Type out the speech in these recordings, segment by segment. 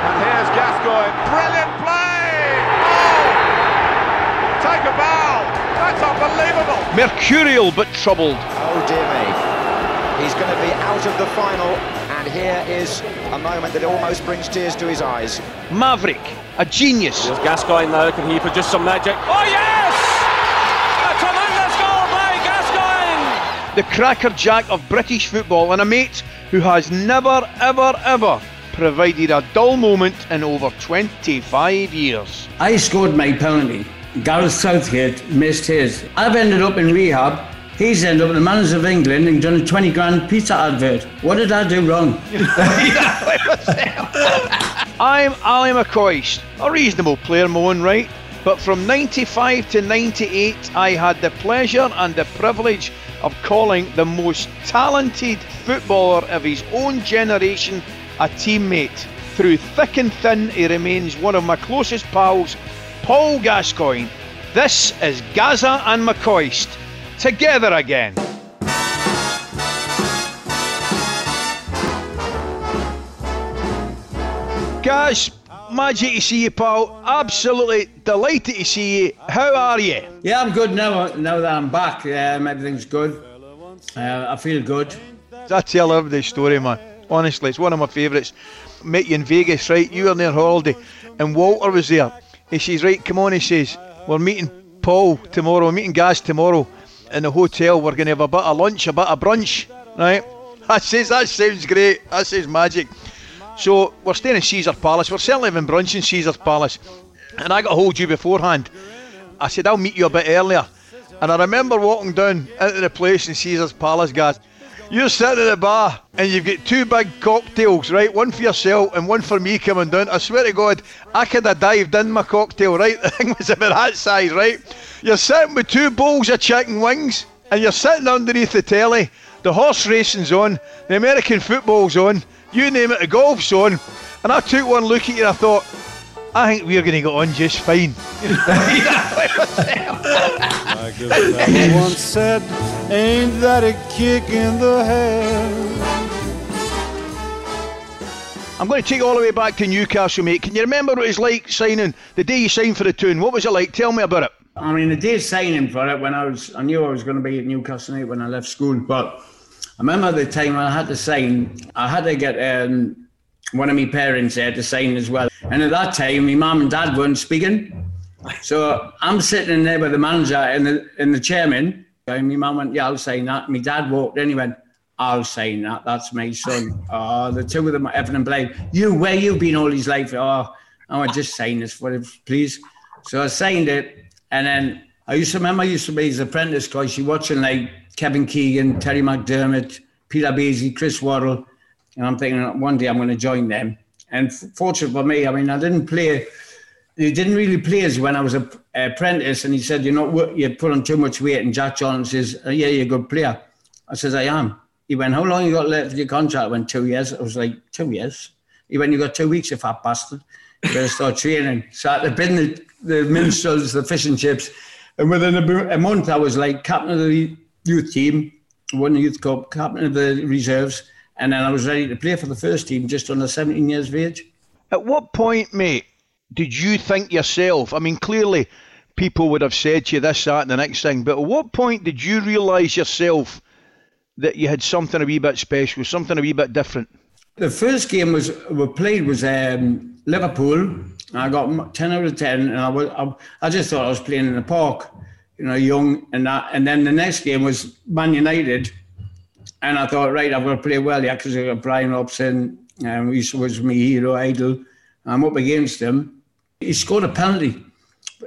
And here's Gascoigne. Brilliant play! Oh! Take a bow! That's unbelievable! Mercurial but troubled. Oh dear me. He's going to be out of the final, and here is a moment that almost brings tears to his eyes. Maverick, a genius. There's Gascoigne now, can he produce some magic? Oh yes! A tremendous goal by Gascoigne! The cracker jack of British football and a mate who has never, ever, ever provided a dull moment in over 25 years. I scored my penalty. Gareth Southgate missed his. I've ended up in rehab. He's ended up in the Manners of England and done a 20 grand pizza advert. What did I do wrong? I'm Ally McCoist, a reasonable player in my own right, but from 95 to 98 I had the pleasure and the privilege of calling the most talented footballer of his own generation a teammate. Through thick and thin, he remains one of my closest pals, Paul Gascoigne. This is Gazza and McCoist, together again. Gaz, magic to see you, pal. Absolutely delighted to see you. How are you? Yeah, I'm good now. Now that I'm back, um, everything's good. Uh, I feel good. I tell everybody story, man. Honestly, it's one of my favourites. Met you in Vegas, right? You were near holiday, and Walter was there. He says, "Right, come on," he says, "We're meeting Paul tomorrow. We're meeting Gaz tomorrow in the hotel. We're going to have a bit of lunch, a bit of brunch, right?" I says, "That sounds great. That says magic." So we're staying in Caesar Palace. We're certainly having brunch in Caesar Palace, and I got a hold of you beforehand. I said, "I'll meet you a bit earlier." And I remember walking down into the place in Caesar's Palace, guys. You're sitting at the bar and you've got two big cocktails, right? One for yourself and one for me coming down. I swear to God, I could have dived in my cocktail, right? The thing was about that size, right? You're sitting with two bowls of chicken wings and you're sitting underneath the telly. The horse racing's on, the American football's on, you name it, the golf's on. And I took one look at you and I thought, I think we're going to get on just fine. once said, ain't that a kick in the head? I'm going to take you all the way back to Newcastle, mate. Can you remember what it was like signing the day you signed for the Toon? What was it like? Tell me about it. I mean, the day signing for it, when I was, I knew I was going to be at Newcastle United when I left school. But I remember the time when I had to sign, I had to get um, one of my parents there to sign as well. And at that time, my mum and dad weren't speaking. So I'm sitting in there with the manager and the, and the chairman. And my mum went, Yeah, I'll sign that. My dad walked in, he went, I'll sign that. That's my son. Oh, the two of them are effing and blame. You, where you been all his life? Oh, I went, just sign this for it, please. So I signed it. And then I used to remember I used to be his apprentice because you watching like Kevin Keegan, Terry McDermott, Peter Beardsley, Chris Waddle. And I'm thinking one day I'm going to join them. And fortunate for me, I mean, I didn't play. He didn't really play as when I was an apprentice. And he said, "You know, you're putting too much weight." And Jack Johnson says, oh, "Yeah, you're a good player." I says, "I am." He went, "How long you got left of your contract?" I went, two years. I was like, two years. He went, "You got two weeks, you fat bastard. You better start training." So I had to bin the, the minstrels, the fish and chips. And within a, a month, I was like captain of the youth team, won the youth cup, captain of the reserves and then I was ready to play for the first team just under 17 years of age. At what point, mate, did you think yourself? I mean, clearly people would have said to you this, that, and the next thing, but at what point did you realise yourself that you had something a wee bit special, something a wee bit different? The first game was we played was um, Liverpool. I got 10 out of 10, and I, was, I, I just thought I was playing in the park, you know, young and that. And then the next game was Man United, and I thought, right, I've got to play well, yeah, because I got Brian Robson, um, he was my hero, idol. I'm up against him. He scored a penalty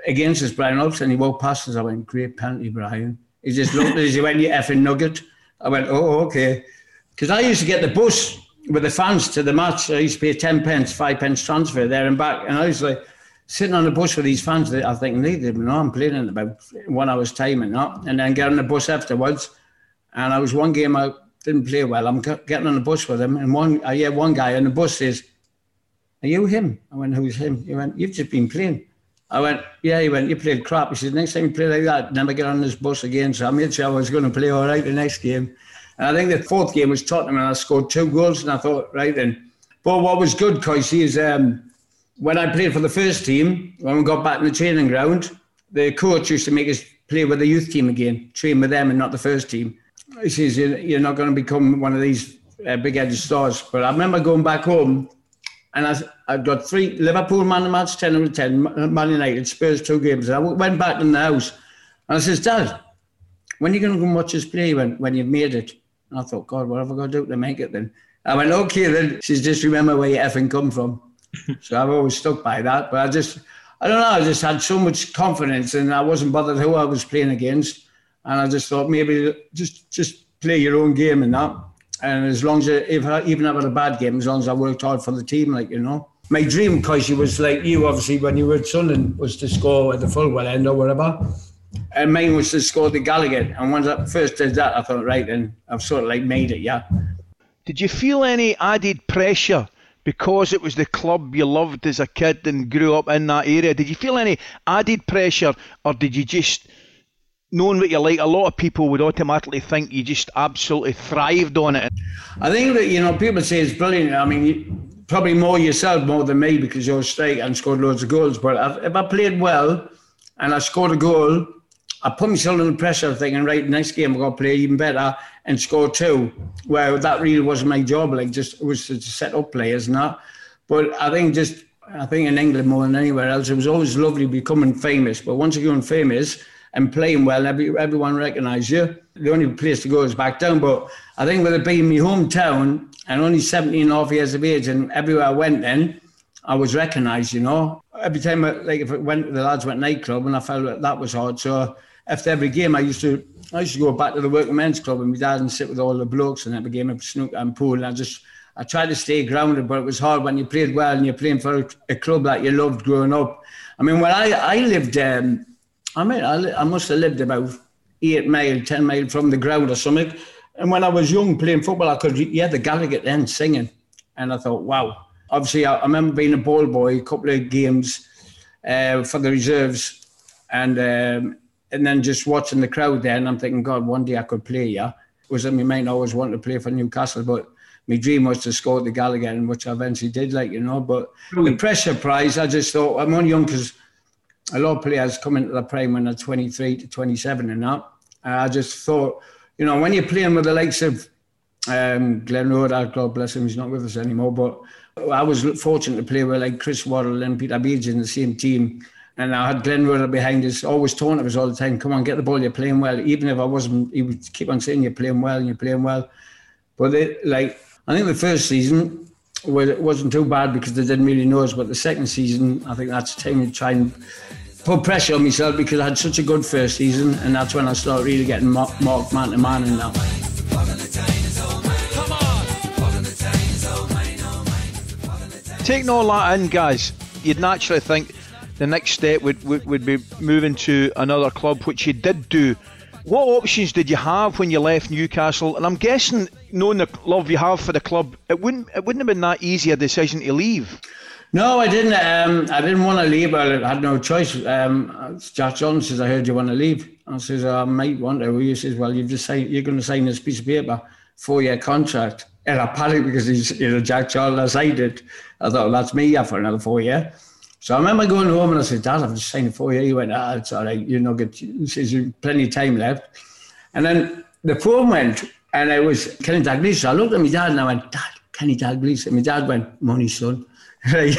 against us, Brian and He walked past us. I went, great penalty, Brian. He just looked at us. He went, you effing nugget. I went, oh, okay. Because I used to get the bus with the fans to the match. I used to pay 10 pence, 5 pence transfer there and back. And I was like, sitting on the bus with these fans, I think they didn't know I'm playing in about one hour's time and that. And then get on the bus afterwards. And I was one game I didn't play well. I'm getting on the bus with him. And one, I hear one guy on the bus says, Are you him? I went, Who's him? He went, You've just been playing. I went, Yeah, he went, You played crap. He said, Next time you play like that, never get on this bus again. So I made sure I was going to play all right the next game. And I think the fourth game was Tottenham, and I scored two goals. And I thought, right then. But what was good, Coisy, is um, when I played for the first team, when we got back in the training ground, the coach used to make us play with the youth team again, train with them and not the first team. He says, You're not going to become one of these uh, big headed stars. But I remember going back home and I, I got three Liverpool man of match, 10 out of 10, Man United, Spurs, two games. And I went back in the house and I says, Dad, when are you going to go watch us play when, when you've made it? And I thought, God, what have I got to do to make it then? I went, okay, then. She says, just remember where you effing come from. so I've always stuck by that. But I just, I don't know, I just had so much confidence and I wasn't bothered who I was playing against. And I just thought maybe just just play your own game and that. And as long as, I, if I, even I had a bad game, as long as I worked hard for the team, like, you know. My dream, because you was like you, obviously, when you were at Sunderland, was to score at the Fulwell End or whatever. And mine was to score the Gallowgate. And when I first did that, I thought, right, then I've sort of like made it, yeah. Did you feel any added pressure because it was the club you loved as a kid and grew up in that area? Did you feel any added pressure or did you just knowing what you like, a lot of people would automatically think you just absolutely thrived on it. I think that, you know, people say it's brilliant. I mean, probably more yourself more than me because you're a straight and scored loads of goals. But if I played well and I scored a goal, I put myself under pressure thinking, right, next game I've got to play even better and score two. Well, that really wasn't my job. Like, just it was to set up players and that. But I think just, I think in England more than anywhere else, it was always lovely becoming famous. But once you're famous, and playing well, every, everyone recognised you. The only place to go is back down. But I think with it being my hometown and only 17 and a half years of age, and everywhere I went then, I was recognised, you know. Every time, I, like if it went, the lads went nightclub, and I felt that that was hard. So after every game, I used to, I used to go back to the working men's club and my dad and sit with all the blokes and every game of snooker and pool. And I just, I tried to stay grounded, but it was hard when you played well and you're playing for a club that you loved growing up. I mean, when I, I lived, um, I mean, I, I must have lived about eight mile, ten mile from the ground or something. And when I was young playing football, I could hear the Gallowgate then singing. And I thought, wow. Obviously, I, I remember being a ball boy, a couple of games uh, for the reserves, and um, and then just watching the crowd there. And I'm thinking, God, one day I could play, yeah. It was in my mind, I always wanted to play for Newcastle, but my dream was to score the Gallowgate, which I eventually did, like, you know. But the pressure prize, I just thought, I'm only young because a lot of players come into the prime when they're 23 to 27 and that. I just thought, you know, when you're playing with the likes of um, Glenn God bless him, he's not with us anymore, but I was fortunate to play with like Chris Waddle and Peter Beardsley in the same team. And I had Glenn Roeder behind us, always taunting us all the time, come on, get the ball, you're playing well. Even if I wasn't, he would keep on saying, you're playing well and you're playing well. But they, like, I think the first season, well, it wasn't too bad because they didn't really know us. But the second season, I think that's the time to try and put pressure on myself because I had such a good first season, and that's when I started really getting marked man to man and that. Taking all that in, guys, you'd naturally think the next step would, would, would be moving to another club, which you did do what options did you have when you left Newcastle? And I'm guessing, knowing the love you have for the club, it wouldn't it wouldn't have been that easy a decision to leave. No, I didn't. Um, I didn't want to leave, I had no choice. Um, Jack John says, "I heard you want to leave." I says, "I might want to." He says, "Well, you've just signed, you're going to sign this piece of paper, four-year contract." And I panicked because he's, you know, Jack John. I signed it. I thought, well, "That's me yeah, for another four year." So I remember going home and I said, Dad, I've just signed it for you. He went, ah, it's all right. You're not good. He says, you've plenty of time left. And then the phone went and I was Kenny Dalglish. So I looked at my dad and I went, Dad, Kenny Dalglish. And my dad went, money, son.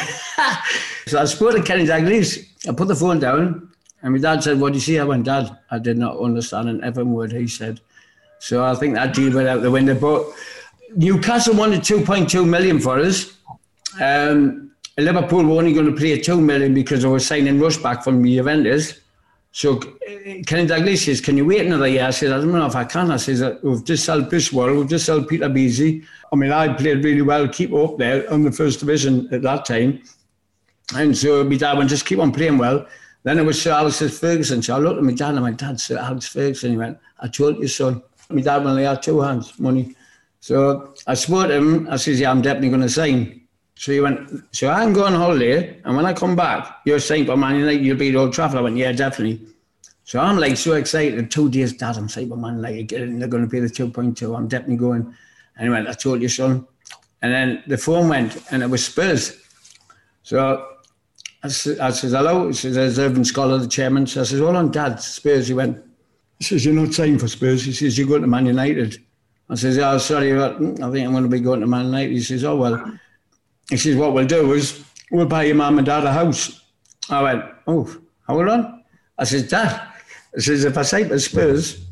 So I spoke to Kenny Dalglish. I put the phone down and my dad said, what do you see? I went, Dad, I did not understand an every word he said. So I think that deal went out the window. But Newcastle wanted 2.2 million for us. Um, Liverpool were only going to pay 2 million because they were signing Rush back from Juventus. So uh, Kenny Dalglish says, can you wait another year? I said, I don't know if I can. I says, uh, we've just sold Biswell, we've just sold Peter Beasy. I mean, I played really well, keep up there on the first division at that time. And so my dad went, just keep on playing well. Then it was Sir Alex Ferguson. So I looked at my dad and my dad, Sir Alex Ferguson. He went, I told you, son. My dad only had two hands, money. So I spoke to him. I says, yeah, I'm definitely going to sign. So he went, so I'm going on holiday, and when I come back, you're saying for Man United, you'll be at Old Trafford. I went, yeah, definitely. So I'm like so excited. Two days, Dad, I'm saying for Man United, they're going to pay the 2.2. I'm definitely going. And he went, I told you, son. And then the phone went, and it was Spurs. So I, said, I says, hello. He says, there's Irving Scholar, the chairman. So I says, hold on, Dad, Spurs. He went, he says, you're not signing for Spurs. He says, you're going to Man United. I says, oh, sorry, I think I'm going to be going to Man United. He says, oh, well, he says, what we'll do is we'll buy your mum and dad a house. I went, oh, hold on. I said, Dad, I says, if I say to Spurs,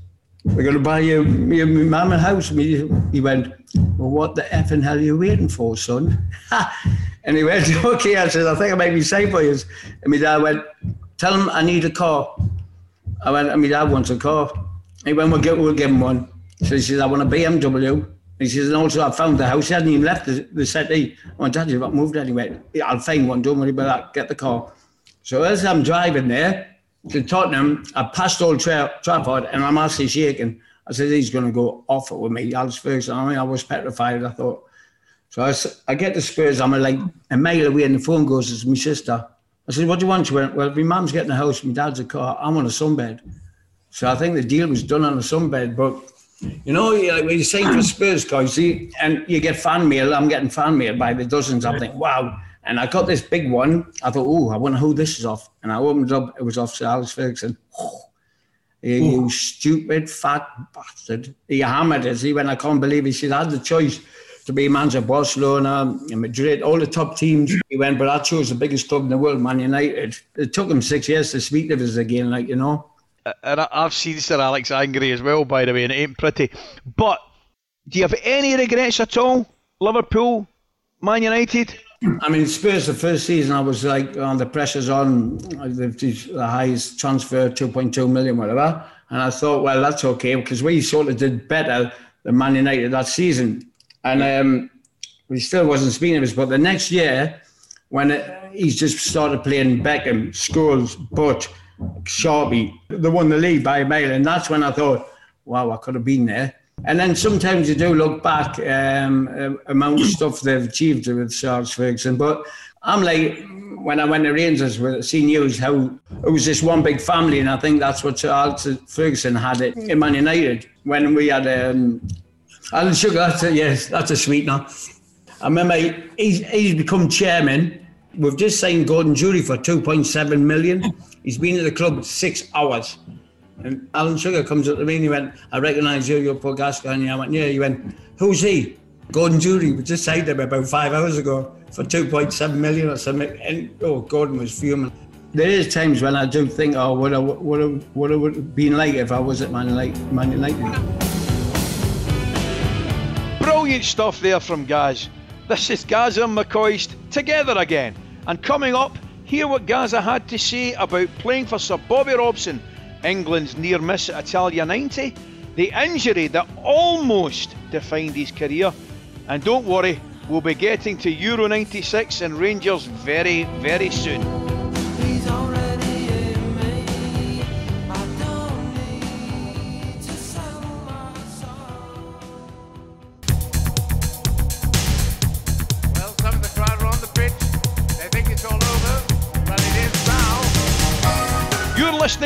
we're going to buy you your mum a house. He went, well, what the effing hell are you waiting for, son? and he went, okay. I said, I think I might be safe for you. And my dad went, tell him I need a car. I went, and my dad wants a car. He went, we'll, get, we'll give him one. So he says, I want a BMW. He says, and also I found the house. He hadn't even left the, the city. I went, Dad, not moved. Yeah, I'll find one. Don't worry about that. Get the car. So as I'm driving there to Tottenham, I passed Old Tra- Trafford and I'm actually shaking. I said, he's going to go off it with me. Alex Ferguson. I mean, I was petrified. I thought. So I, I get the Spurs. I'm like a mile away and the phone goes, it's my sister. I said, what do you want? She went, well, my mum's getting a house, my dad's a car. I'm on a sunbed. So I think the deal was done on a sunbed, but you know, like when you're saying for Spurs, guys, and you get fan mail. I'm getting fan mail by the dozens. I'm think, wow. And I got this big one. I thought, oh, I wonder who this is off. And I opened it up. It was off Sir Alex Ferguson. Oh, you, you stupid fat bastard. He hammered us. He went, I can't believe he said, I had the choice to be manager of Barcelona, Madrid, all the top teams. He went, but I chose the biggest club in the world, Man United. It took him six years to speak to us again, like, you know and I've seen Sir Alex angry as well, by the way, and it ain't pretty. But do you have any regrets at all? Liverpool, Man United? I mean, Spurs, the first season, I was like, on the pressure's on, the highest transfer, 2.2 million, whatever. And I thought, well, that's okay, because we sort of did better than Man United that season. And um, we still wasn't speaking of us. But the next year, when it, he's just started playing Beckham, Scholes, Butch, Sharpie, they won the league by a mile. And that's when I thought, wow, I could have been there. And then sometimes you do look back um, amount of stuff they've achieved with Charles Ferguson. But I'm like, when I went to Rangers with see news how it was this one big family, and I think that's what Charles Ferguson had it in Man United when we had um, Alan Sugar. That's a, yes, that's a sweetener. I remember he's, he's become chairman. We've just signed Gordon Durie for 2.7 million. He's been at the club six hours. And Alan Sugar comes up to me and he went, I recognise you, you're Paul Gascoigne. I went, yeah. He went, who's he? Gordon Durie. We just signed him about five hours ago for 2.7 million or something. And oh, Gordon was fuming. There is times when I do think, oh, what would have, would have been like if I was at Man United. Man United. Brilliant stuff there from Gaz. This is Gazza and McCoist together again. And coming up, Hear what Gazza had to say about playing for Sir Bobby Robson, England's near miss at Italia 90, the injury that almost defined his career. And don't worry, we'll be getting to Euro 96 and Rangers very, very soon.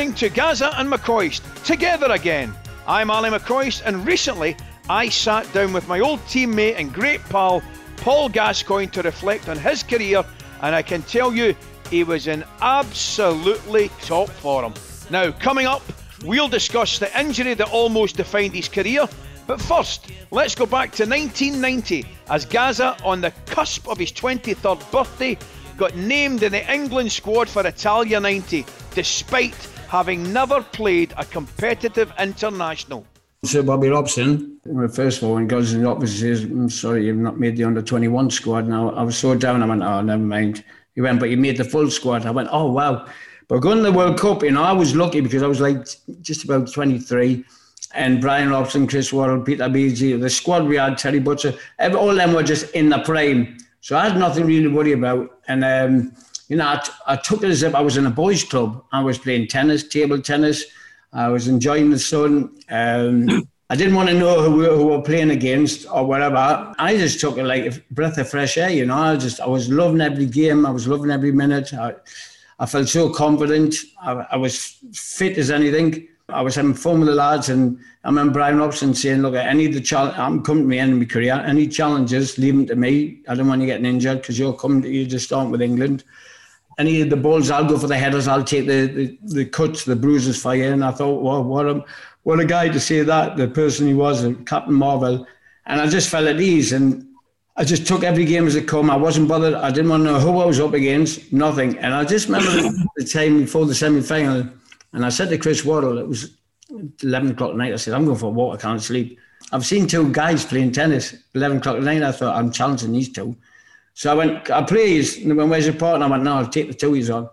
Listening to Gazza and McCoist together again. I'm Ally McCoist, and recently I sat down with my old teammate and great pal Paul Gascoigne to reflect on his career, and I can tell you he was in absolutely top form. Now, coming up, we'll discuss the injury that almost defined his career, But first, let's go back to 1990 as Gazza, on the cusp of his 23rd birthday, got named in the England squad for Italia 90, despite having never played a competitive international. So Bobby Robson, first of all, when goes in the office says, I'm sorry, you've not made the under 21 squad. Now, I was so down, I went, oh, never mind. He went, but you made the full squad. I went, oh, wow. But going to the World Cup, you know, I was lucky because I was like just about 23. And Brian Robson, Chris Waddle, Peter Beardsley, the squad we had, Terry Butcher, all of them were just in the prime. So I had nothing really to worry about. And, um, you know, I, t- I took it as if I was in a boys' club. I was playing tennis, table tennis. I was enjoying the sun. Um, I didn't want to know who we, who we were playing against or whatever. I just took it like a breath of fresh air, you know. I just, I was loving every game. I was loving every minute. I, I felt so confident. I, I was fit as anything. I was having fun with the lads, and I remember Brian Robson saying, "Look, any of the challenge, I'm coming to the end of my career. Any challenges, leave them to me. I don't want you getting injured because you're coming. To, you just start with England. Any of the balls, I'll go for the headers. I'll take the, the, the cuts, the bruises for you." And I thought, well, what a what a guy to say that. The person he was, Captain Marvel, and I just felt at ease. And I just took every game as it come. I wasn't bothered. I didn't want to know who I was up against, nothing. And I just remember the time before the semi final, and I said to Chris Waddle, it was 11 o'clock at night, I said, I'm going for a walk, I can't sleep. I've seen two guys playing tennis, 11 o'clock at night. I thought, I'm challenging these two. So I went, I please, and when where's your partner? I went, no, I'll take the he's on.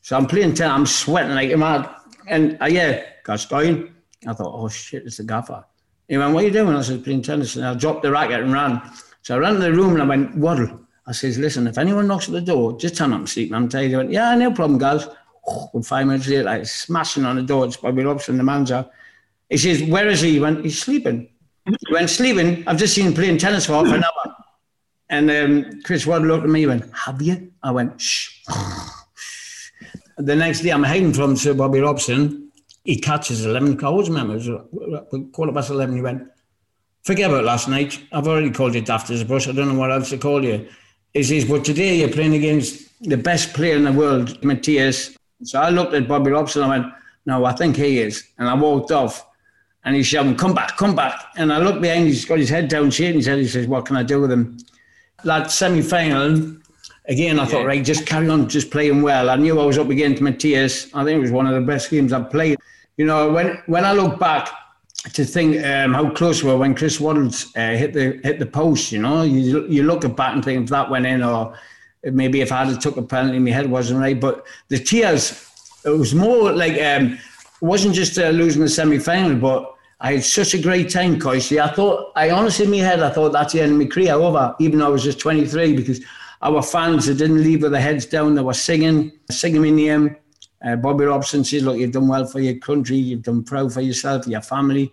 So I'm playing tennis, I'm sweating like a mad. And uh, yeah, going. I thought, oh shit, it's the gaffer. He went, what are you doing? I said, playing tennis. And I dropped the racket and ran. So I ran to the room and I went, Waddle. I says, listen, if anyone knocks at the door, just tell them I'm sleeping. I'm tired. He went, yeah, no problem, guys. And five minutes later, like smashing on the door. It's Bobby Robson, the manager. He says, where is he? He went, he's sleeping. He went, sleeping? I've just seen him playing tennis for half an hour. And um, Chris Waddle looked at me and went, have you? I went, shh. the next day, I'm hiding from Sir Bobby Robson. He catches 11 calls, remember? It was quarter past 11. He went, forget about last night. I've already called you daft as a brush. I don't know what else to call you. He says, but today you're playing against the best player in the world, Matthäus. So I looked at Bobby Robson. I went, no, I think he is. And I walked off. And he's shouting, come back, come back. And I looked behind, he's got his head down, shaking his head. He says, what can I do with him? That semi final, again, I yeah. thought, right, just carry on, just playing well. I knew I was up against Matthäus. I think it was one of the best games I've played. You know, when, when I look back, to think um, how close we were when Chris Waddles uh, hit the hit the post. You know, you you look at back and think if that went in, or maybe if I had took a penalty, my head wasn't right. But the tears, it was more like um, it wasn't just uh, losing the semi final, but I had such a great time, Coisty. I thought, I honestly in my head, I thought that's the end of my career over, even though I was just 23, because our fans, they didn't leave with their heads down. They were singing, singing my name. Uh, Bobby Robson says, look, you've done well for your country, you've done proud for yourself, your family.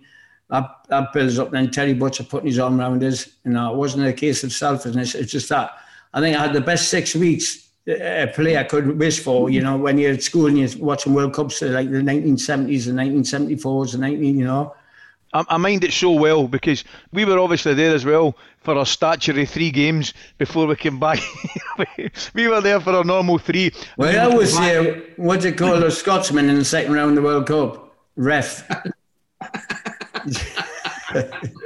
That, that builds up. Then Terry Butcher putting his arm around us. You know, it wasn't a case of selfishness. It's just that I think I had the best six weeks uh, a player could wish for. You know, when you're at school and you're watching World Cups like the 1970s and 1974s and 19, you know, I, I mind it so well because we were obviously there as well for our statutory three games before we came back. we were there for our normal three. Well, I was here. What do you call a Scotsman in the second round of the World Cup? Ref.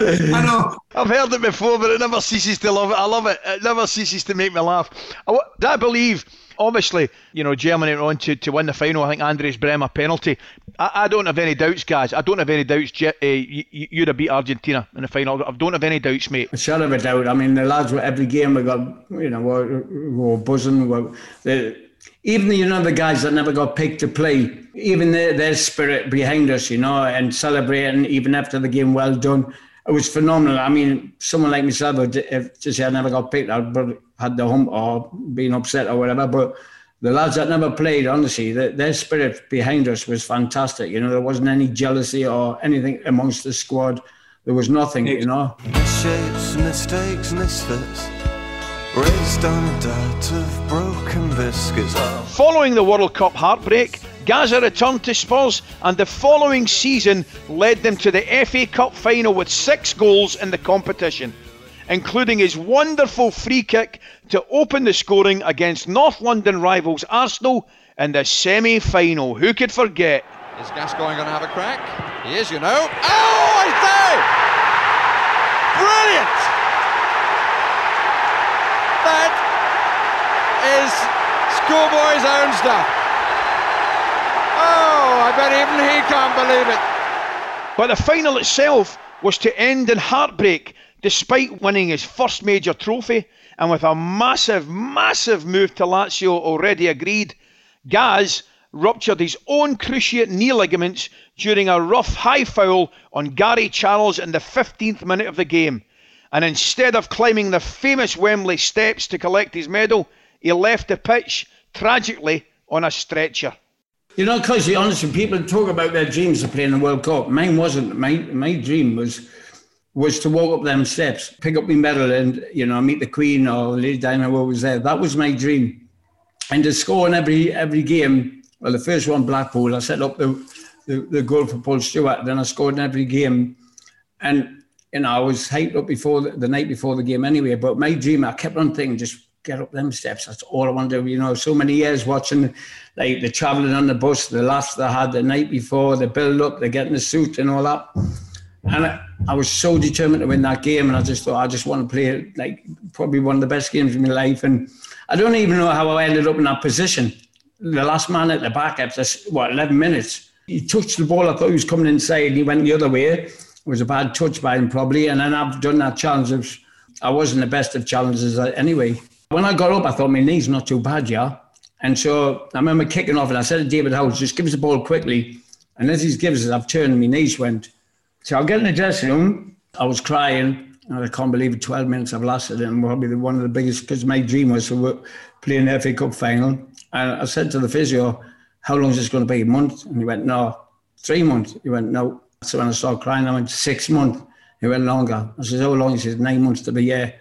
I know. I've heard it before, but it never ceases to love it. I love it. It never ceases to make me laugh. I, I believe obviously, you know, Germany went on to, to win the final. I think Andreas Brehme penalty. I, I don't have any doubts, guys. I don't have any doubts. Uh, you, you'd have beat Argentina in the final. I don't have any doubts, mate. Shut of a doubt. I mean, the lads were every game we got, you know, were, were buzzing. Were, the, even you know the guys that never got picked to play, even their, their spirit behind us, you know, and celebrating even after the game well done. It was phenomenal. I mean, someone like myself, if to say I never got picked, I'd had the hump or been upset or whatever. But the lads that never played, honestly, the, their spirit behind us was fantastic. You know, there wasn't any jealousy or anything amongst the squad. There was nothing, you know. Misshapes, mistakes, misfits. Raised on a diet of broken biscuits. Following the World Cup heartbreak, Gazza returned to Spurs and the following season led them to the FA Cup final with six goals in the competition including his wonderful free kick to open the scoring against North London rivals Arsenal in the semi final. Who could forget? Is Gascoigne going to have a crack? He is, you know. Oh, he's there! Brilliant! That is schoolboy's own stuff. I bet even he can't believe it. But the final itself was to end in heartbreak despite winning his first major trophy and with a massive, massive move to Lazio already agreed. Gaz ruptured his own cruciate knee ligaments during a rough high foul on Gary Charles in the 15th minute of the game. And instead of climbing the famous Wembley steps to collect his medal, he left the pitch tragically on a stretcher. You know, because the honest, people talk about their dreams of playing the World Cup, mine wasn't. My my dream was was to walk up them steps, pick up my medal, and you know meet the Queen or Lady Diana who was there. That was my dream, and to score in every every game. Well, the first one Blackpool, I set up the the, the goal for Paul Stewart. Then I scored in every game, and you know I was hyped up before the, the night before the game anyway. But my dream, I kept on thinking, just get up them steps. That's all I want to do. You know, so many years watching like the travelling on the bus, the laughs they had the night before, the build up, the getting the suit and all that. And I, I, was so determined to win that game, and I just thought I just want to play like probably one of the best games of my life. And I don't even know how I ended up in that position. The last man at the back after what 11 minutes, he touched the ball. I thought he was coming inside. He went the other way. It was a bad touch by him probably. And then I've done that challenge. of. I wasn't the best of challenges uh, anyway. When I got up, I thought my knee's not too bad, yeah. And so I remember kicking off, and I said to David Howells, just give us the ball quickly. And as he gives us, I've turned and my knees went. So I get in the dressing room. I was crying. And I can't believe it. 12 minutes I've lasted. And probably one of the biggest, because my dream was to play in the FA Cup final. And I said to the physio, how long is this going to be? A month? And he went, no. Three months? He went, no. So when I started crying, I went, six months. He went longer. I said, how long? He said, nine months to be here.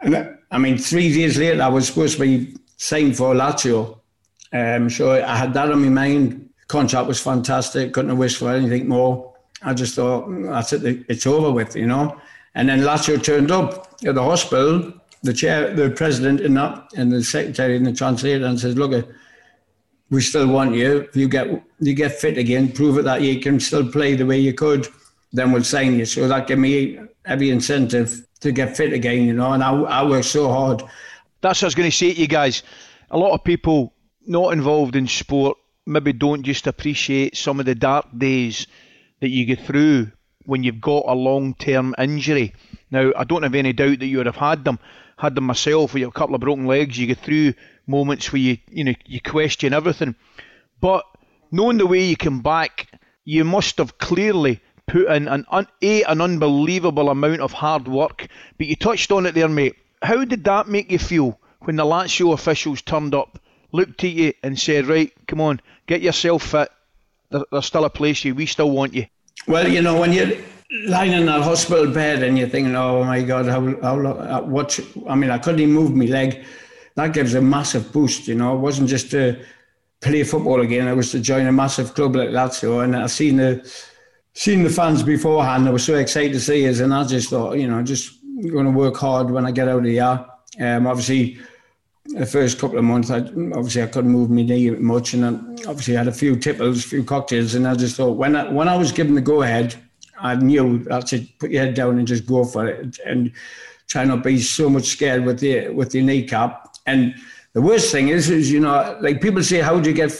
And I mean, three days later, I was supposed to be signed for Lazio. Um, so I had that on my mind. Contract was fantastic. Couldn't have wished for anything more. I just thought mm, that's it. It's over with, you know. And then Lazio turned up at the hospital. The chair, the president, and that, and the secretary and the translator, and says, "Look, we still want you. If you get you get fit again, prove it that you can still play the way you could, then we'll sign you." So that gave me every incentive to get fit again, you know. And I, I worked so hard. That's what I was going to say to you guys. A lot of people not involved in sport maybe don't just appreciate some of the dark days that you get through when you've got a long term injury. Now, I don't have any doubt that you would have had them. Had them myself with a couple of broken legs. You get through moments where you you know you question everything. But knowing the way you come back, you must have clearly put in an un, a an unbelievable amount of hard work. But you touched on it there, mate. How did that make you feel when the Lazio officials turned up, looked at you, and said, "Right, come on, get yourself fit. There, there's still a place you. We still want you." Well, you know when you're lying in a hospital bed and you're thinking, "Oh my God, how how uh, what?" I mean, I couldn't even move my leg. That gives a massive boost. You know, it wasn't just to play football again. It was to join a massive club like Lazio, and I seen the seen the fans beforehand. I was so excited to see us, and I just thought, you know, just going to work hard when I get out of here. Um, obviously, the first couple of months, I, obviously I couldn't move my knee much, and I obviously had a few tipples, a few cocktails, and I just thought when I, when I was given the go ahead, I knew I said put your head down and just go for it, and try not be so much scared with the with the kneecap. And the worst thing is, is you know, like people say, how do you get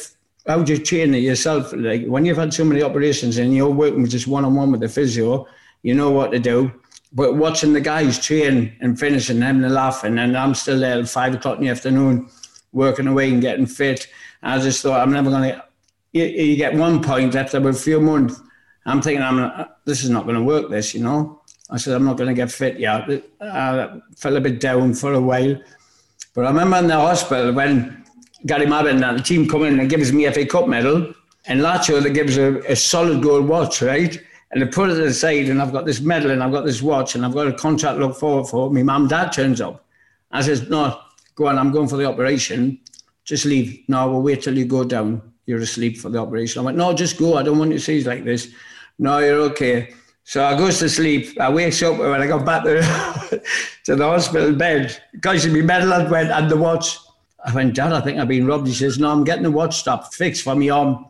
how do you train it yourself? Like when you've had so many operations and you're working just one on one with the physio, you know what to do. But watching the guys train and finishing, having a laugh, and I'm still there at five o'clock in the afternoon, working away and getting fit. I just thought I'm never going to. You, get one point after a few months. I'm thinking I'm this is not going to work. This, you know. I said I'm not going to get fit yet. I felt a bit down for a while, but I remember in the hospital when Gary Mabbutt and the team come in and gives me FA Cup medal. And Lazio, that gives a, a solid gold watch, right? And they put it aside, and I've got this medal and I've got this watch and I've got a contract look forward for. My mum dad turns up. I says, No, go on, I'm going for the operation. Just leave. No, we'll wait till you go down. You're asleep for the operation. I went, No, just go. I don't want you to see like this. No, you're okay. So I goes to sleep. I wakes up when I got back to, to the hospital bed. Guys, my medal had went and the watch. I went, Dad, I think I've been robbed. He says, No, I'm getting the watch stop fixed for me arm.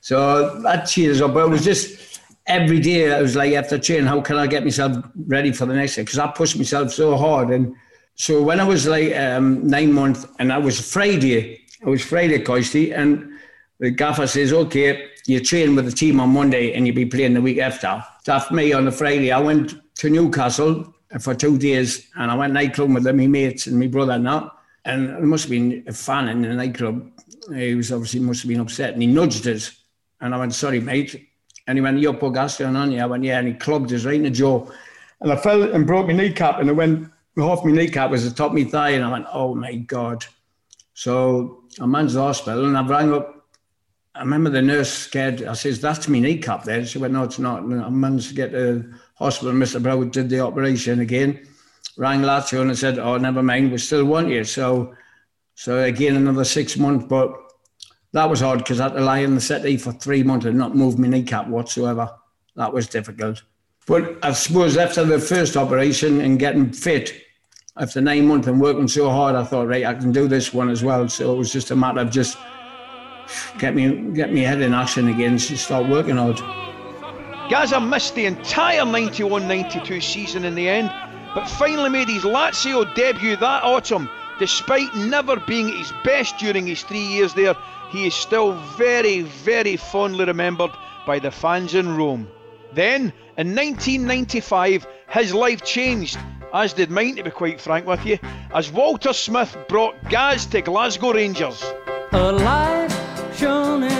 So that cheers up. But it was just every day I was like after training, how can I get myself ready for the next day? Because I pushed myself so hard. And so when I was like um, nine months, and I was Friday, I was Friday Coisty, and the gaffer says, okay, you train with the team on Monday and you'll be playing the week after. So after me on the Friday, I went to Newcastle for two days and I went nightclub with my mates and my brother and that. And there must have been a fan in the nightclub. He was obviously must have been upset and he nudged us. And I went, sorry, mate. And he went, you're put gas down on you. I went, yeah. And he clubbed us right in the jaw. And I fell and broke my kneecap. And it went, half my kneecap was the top of my thigh. And I went, oh my God. So I managed the hospital and I rang up. I remember the nurse scared. I says, that's my kneecap there. She went, no, it's not. And I managed to get to hospital. Mr. Brown did the operation again. Rang Lazio and said, oh, never mind. We still want you. So, so again, another six months. But that was hard because I had to lie in the settee for three months and not move my kneecap whatsoever. That was difficult. But I suppose after the first operation and getting fit, after nine months and working so hard, I thought, right, I can do this one as well. So it was just a matter of just get me get me head in action again, to start working hard. Gazza missed the entire 91-92 season in the end, but finally made his Lazio debut that autumn. Despite never being at his best during his three years there, he is still very, very fondly remembered by the fans in Rome. Then, in 1995, his life changed, as did mine to be quite frank with you, as Walter Smith brought Gaz to Glasgow Rangers. A light shone in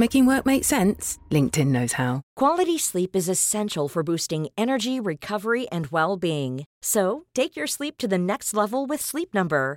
Making work make sense? LinkedIn knows how. Quality sleep is essential for boosting energy, recovery, and well being. So, take your sleep to the next level with Sleep Number.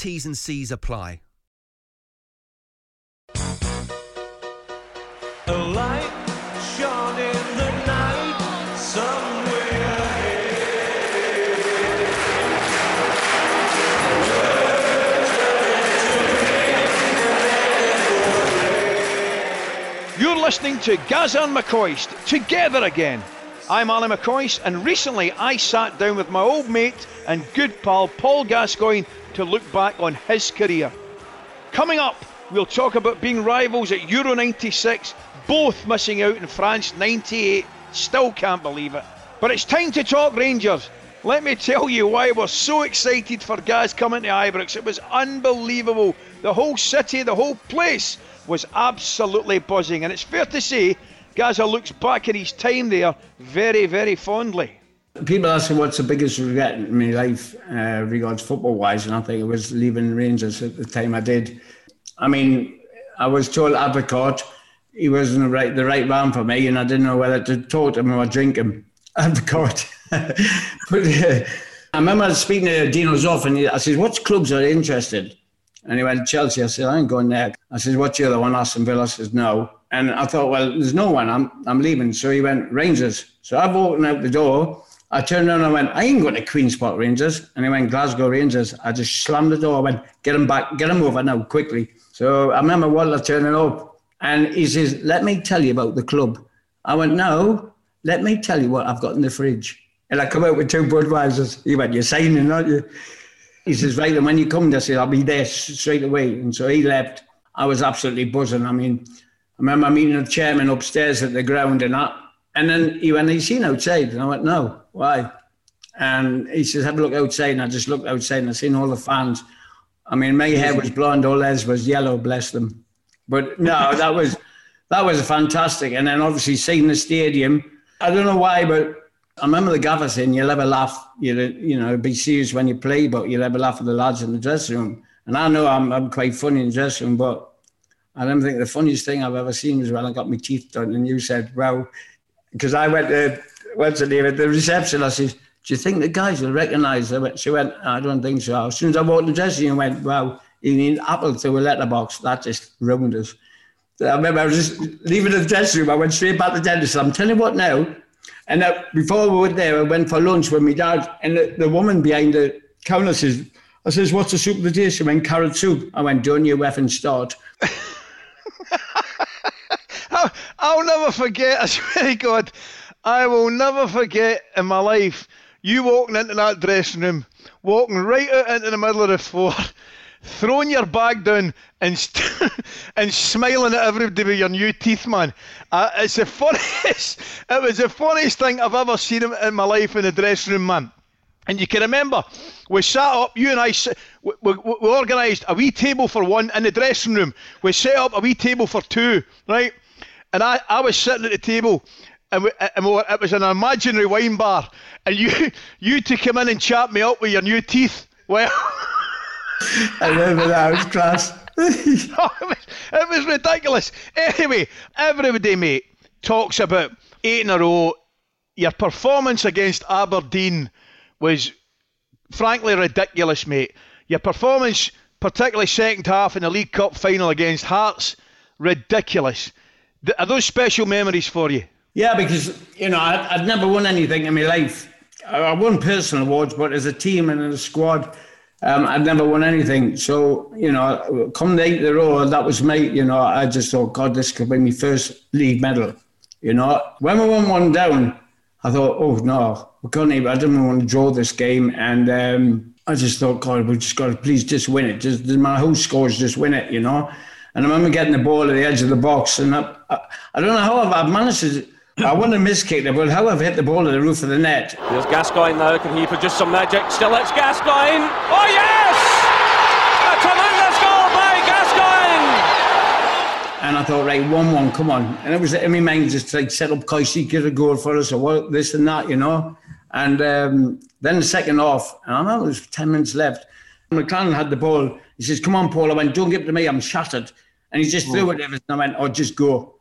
T's and C's apply. A light shone in the night, somewhere You're listening to Gazza and McCoist together again. I'm Alan McCoist, and recently I sat down with my old mate and good pal Paul Gascoigne to look back on his career. Coming up, we'll talk about being rivals at Euro 96, both missing out in France 98. Still can't believe it. But it's time to talk Rangers. Let me tell you why we're so excited for Gaz coming to Ibrox. It was unbelievable. The whole city, the whole place was absolutely buzzing. And it's fair to say, Gazza looks back at his time there very, very fondly. People ask me what's the biggest regret in my life, uh, regards football wise, and I think it was leaving Rangers at the time I did. I mean, I was told Advocaat, he wasn't the right, the right man for me, and I didn't know whether to talk to him or drink him. Advocaat. but uh, I remember speaking to Dino Zoff, and I said, What clubs are interested? And he went, Chelsea. I said, I ain't going there. I said, What's the other one? Aston Villa. I said, No. And I thought, Well, there's no one. I'm, I'm leaving. So he went, Rangers. So I walked out the door. I turned around and I went, I ain't going to Queen's Park Rangers. And he went, Glasgow Rangers. I just slammed the door. I went, Get him back. Get him over now, quickly. So I remember Walter turning up and he says, Let me tell you about the club. I went, No, let me tell you what I've got in the fridge. And I come out with two Budweisers. He went, You're signing, aren't you? He says, Right, and when you come, I said, I'll be there straight away. And so he left. I was absolutely buzzing. I mean, remember meeting the chairman upstairs at the ground and that. And then he went, He's seen outside. And I went, No, why? And he says, Have a look outside. And I just looked outside and I seen all the fans. I mean, my hair was blonde, all theirs was yellow, bless them. But no, that was that was fantastic. And then obviously seeing the stadium, I don't know why, but I remember the gaffer saying you'll ever laugh, you you know, be serious when you play, but you'll ever laugh at the lads in the dressing room. And I know I'm, I'm quite funny in the dressing room, but I don't think the funniest thing I've ever seen was when I got my teeth done and you said, well, because I went to, what's the name, at the reception, I said, do you think the guys will recognise her? She went, I don't think so. As soon as I walked in the dressing room, went, wow, you need apple to a letterbox. That just ruined us. I remember I was just leaving the dressing room. I went straight back to the dentist. I'm telling you what now. And uh, before we went there, I went for lunch with my dad. And the, the woman behind the counter says, I says, what's the soup of the day? She went, carrot soup. I went, don't you effing start. I'll, never forget, I swear to God, I will never forget in my life you walking into that dressing room, walking right out into the middle of the floor, throwing your bag down and st- and smiling at everybody with your new teeth, man. Uh, it's the funniest. It was the funniest thing I've ever seen in my life in the dressing room, man. And you can remember, we sat up, you and I, we, we, we organised a wee table for one in the dressing room. We set up a wee table for two, right? And I, I was sitting at the table, and, we, and we were, it was an imaginary wine bar, and you you to come in and chat me up with your new teeth. Well, I remember that. It was class. Oh, it, was, it was ridiculous. Anyway, everybody, mate, talks about eight in a row. Your performance against Aberdeen was frankly ridiculous, mate. Your performance, particularly second half in the League Cup final against Hearts, ridiculous. Are those special memories for you? Yeah, because you know I'd, I'd never won anything in my life. I won personal awards, but as a team and as a squad, um, I'd never won anything. So you know, come the eighth row, that was me. You know, I just thought, God, this could be my first league medal. You know, when we won one down, I thought, oh no, we can't even. I didn't want to draw this game, and um, I just thought, God, we just got to please just win it. Just my whole scores, just win it. You know. And I remember getting the ball at the edge of the box, and I, I, I don't know how I've, I've managed to I wouldn't have miskicked it, but how I've hit the ball at the roof of the net. Here's Gascoigne now. Can he produce some magic? Still, it's Gascoigne. Oh, yes! A tremendous goal by Gascoigne! And I thought, right, 1 1, come on. And it was in my mind just like set up Coisty, get a goal for us, or what, this and that, you know. And um, then the second half, and I know it was 10 minutes left. McClelland had the ball. He says, Come on, Paul. I went, Don't give it to me, I'm shattered. And he just threw oh. it at us, and I went, Oh, just go.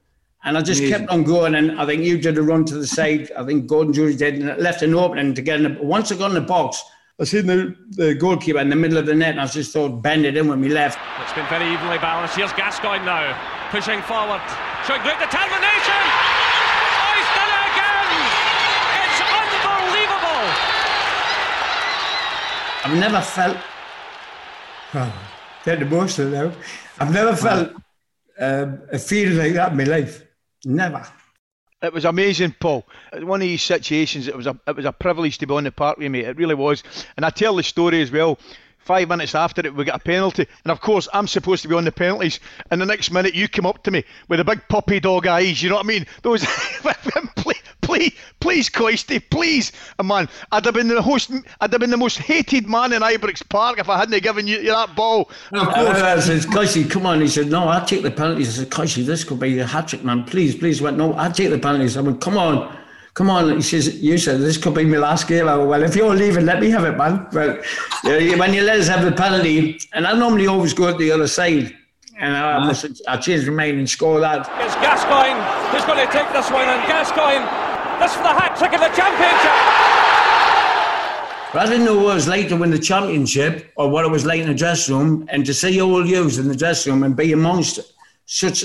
And I just Amazing. kept on going. And I think you did a run to the side. I think Gordon Durie did, and it left an opening to get in. The, once I got in the box, I seen the, the goalkeeper in the middle of the net, and I just thought, bend it in when we left. It's been very evenly balanced. Here's Gascoigne now, pushing forward, showing great determination. Oh, he's done it again! It's unbelievable! I've never felt. Oh, get emotional now. I've never felt um, a feeling like that in my life. Never. It was amazing, Paul. One of these situations, it was a it was a privilege to be on the park with me. It really was. And I tell the story as well. Five minutes after it, we got a penalty, and of course, I'm supposed to be on the penalties. And the next minute, you come up to me with a big puppy dog eyes. You know what I mean? Those please, please, please. And man, I'd have been the host, I'd have been the most hated man in Ibrox Park if I hadn't given you, that ball. And of course. I said, Coisty, come on. He said, no, I'll take the penalties. I said, Coisty, this could be a hat trick, man. Please, please. Went, no, I'll take the penalties. I went, come on. Come on, he says, you said this could be my last game. I went, well, if you're leaving, let me have it, man. But when you let us have the penalty, and I normally always go at the other side, and I, must, I changed my mind and score that. It's Gascoigne who's going to take this one, and Gascoigne this for the hat trick of the championship. But I didn't know what it was like to win the championship or what it was like in the dressing room and to see all yous in the dressing room and be amongst such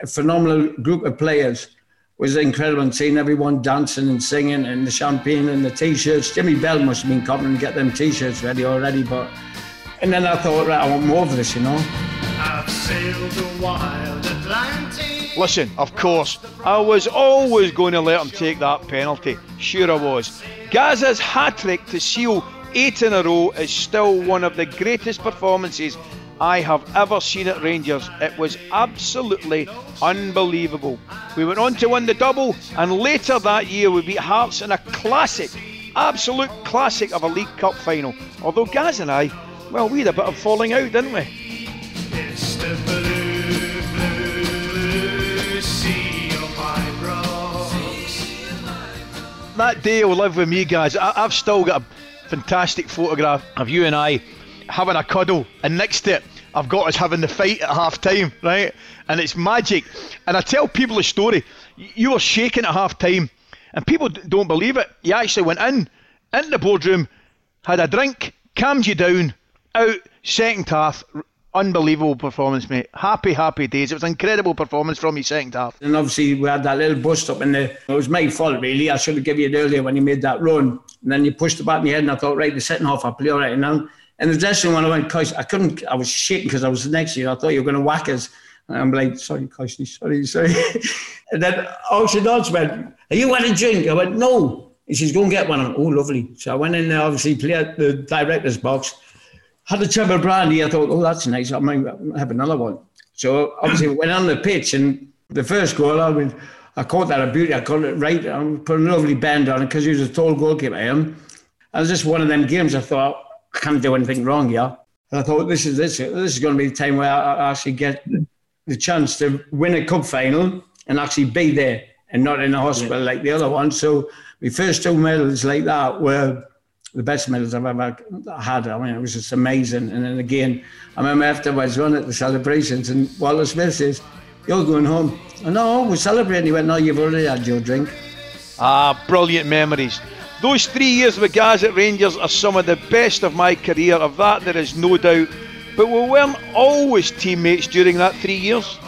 a phenomenal group of players was incredible and seeing everyone dancing and singing and the champagne and the t-shirts. Jimmy Bell must have been coming to get them t-shirts ready already, but and then I thought, right, I want more of this, you know. I've sailed the wild Atlantic. Listen, of course, I was always going to let him take that penalty. Sure, I was. Gazza's hat trick to seal eight in a row is still one of the greatest performances I have ever seen at Rangers. It was absolutely unbelievable. We went on to win the double, and later that year we beat Hearts in a classic, absolute classic of a League Cup final. Although Gaz and I, well, we had a bit of falling out, didn't we? It's the blue, blue sea of Ibrox. that day will live with me, guys. I've still got a fantastic photograph of you and I having a cuddle, and next to it, I've got us having the fight at half time, right? And it's magic. And I tell people the story. You were shaking at half time, and people don't believe it. You actually went in, into the boardroom, had a drink, calmed you down, out, second half. Unbelievable performance, mate. Happy, happy days. It was incredible performance from you, second half. And obviously we had that little bust up in the. It was my fault really. I should have given you it earlier when you made that run. And then you pushed the back of my head, and I thought, right, the second half I'll play all right now. And the dressing room when I went, Coach, I couldn't. I was shaking because I was next to you. I thought you were going to whack us. And I'm like, sorry, Coach, sorry, sorry. and then Ocean Dodds went, Are you want a drink? I went, No. He says, Go and get one. I went, oh, lovely. So I went in there, obviously, played the director's box, had a tub of brandy. I thought, Oh, that's nice. I might have another one. So obviously, went on the pitch, and the first goal, I mean, I caught that a beauty. I caught it right. I put a lovely bend on it because he was a tall goalkeeper. I am. It was just one of them games. I thought I can't do anything wrong here. And I thought this is this. This is going to be the time where I, I actually get the chance to win a cup final and actually be there and not in a hospital like the other one. So my first two medals like that were the best medals I've ever had. I mean, it was just amazing. And then again, I remember afterwards one at the celebrations and Walter Smith says, "You're going home." I know we're celebrating. He went, "No, you've already had your drink." Ah, brilliant memories. Those three years with Gaz at Rangers are some of the best of my career, of that there is no doubt. But we weren't always teammates during that three years.